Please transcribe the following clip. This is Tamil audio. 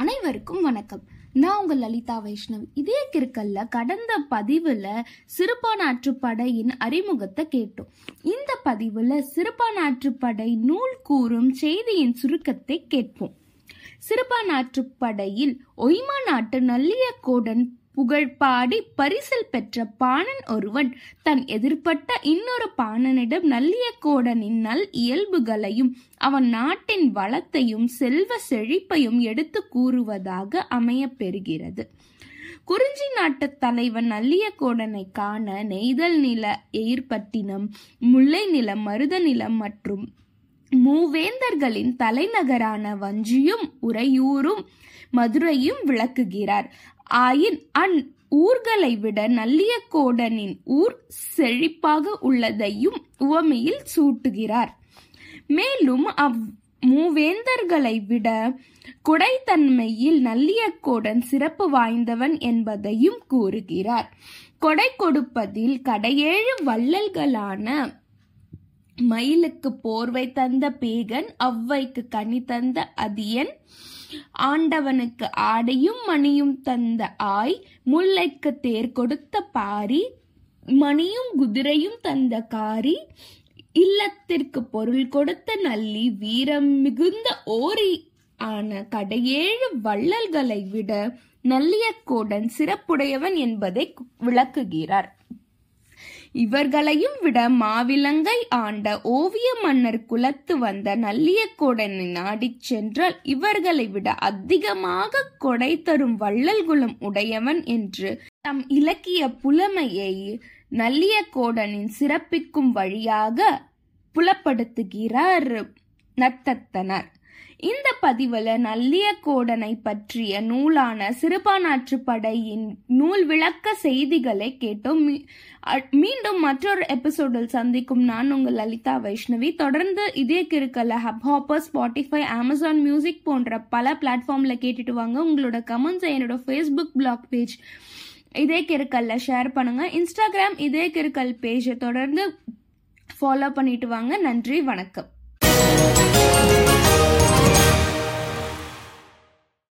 அனைவருக்கும் வணக்கம். நான் உங்கள் லலிதா வைஷ்ணவ். இதே கிற்கல்ல கடந்த பதிவில் சிறுபானாற்றுப்படையின் அறிமுகத்தை கேட்டோம். இந்த பதிவில் சிறுபானாற்று படை நூல் கூறும் செய்தியின் சுருக்கத்தை கேட்போம். சிறுபானாற்று படையில் ஒய்மா நாட்டு நல்லியக்கோடன் புகழ் பாடி பரிசில் பெற்ற பாணன் ஒருவன். தன் எதிர்ப்பட்ட இன்னொரு பாணனிடம் நல்லியக்கோடனின் நல் இயல்புகளையும் அவன் நாட்டின் வளத்தையும் செல்வ செழிப்பையும் எடுத்து கூறுவதாக அமையப் பெறுகிறது. குறிஞ்சி நாட்டு தலைவன் நல்லியக்கோடனை காண நெய்தல் நில எயிர்பட்டினம் முல்லை நிலம் மருத நிலம் மற்றும் மூவேந்தர்களின் தலைநகரான வஞ்சியும் உறையூரும் மதுரையும் விளக்குகிறார். ஆயின் அந் ஊர்களை விட நல்லியக்கோடனின் ஊர் செழிப்பாக உள்ளதையும் உவமையில் சூட்டுகிறார். மேலும் அவ் மூவேந்தர்களை விட கொடைத்தன்மையில் நல்லியக்கோடன் சிறப்பு வாய்ந்தவன் என்பதையும் கூறுகிறார். கொடை கொடுப்பதில் கடையேழு வள்ளல்களான மயிலுக்கு போர்வை தந்த பேகன் அவ்வைக்கு கனி தந்த அதியன் ஆண்டவனுக்கு ஆடையும் மணியும் தந்த ஆய் முல்லைக்கு தேர் கொடுத்த பாரி மணியும் குதிரையும் தந்த காரி இல்லத்திற்கு பொருள் கொடுத்த நல்லி வீரம் மிகுந்த ஓரி ஆன கடையேழு வள்ளல்களை விட நல்லியக்கோடன் சிறப்புடையவன் என்பதை விளக்குகிறார். இவர்களையும் விட மாவிலங்கை ஆண்ட ஓவிய மன்னர் குலத்து வந்த நல்லியக்கோடனை நாடிச் சென்றால் இவர்களை விட அதிகமாக கொடை தரும் வள்ளல் குலம் உடையவன் என்று தம் இலக்கிய புலமையை நல்லியக்கோடனின் சிறப்பிக்கும் வழியாக புலப்படுத்துகிறார் நத்தத்தனர். இந்த பதிவில் நல்லியக்கோடனை பற்றிய நூலான சிறுபானாற்று படையின் நூல் விளக்க செய்திகளை கேட்டோம். மீ- மீண்டும் மற்றொரு எபிசோடில் சந்திக்கும் நான் உங்கள் லலிதா வைஷ்ணவி. தொடர்ந்து இதே கிருக்கல Hubhopper Spotify Amazon music போன்ற பல பிளாட்ஃபார்ம்ல கேட்டுட்டு வாங்க. உங்களோட கமெண்ட்ஸை என்னோட ஃபேஸ்புக் பிளாக் பேஜ் இதே கிருக்கல்ல ஷேர் பண்ணுங்க. இன்ஸ்டாகிராம் இதே கிருக்கல் பேஜை தொடர்ந்து ஃபாலோ பண்ணிட்டு வாங்க. நன்றி வணக்கம்.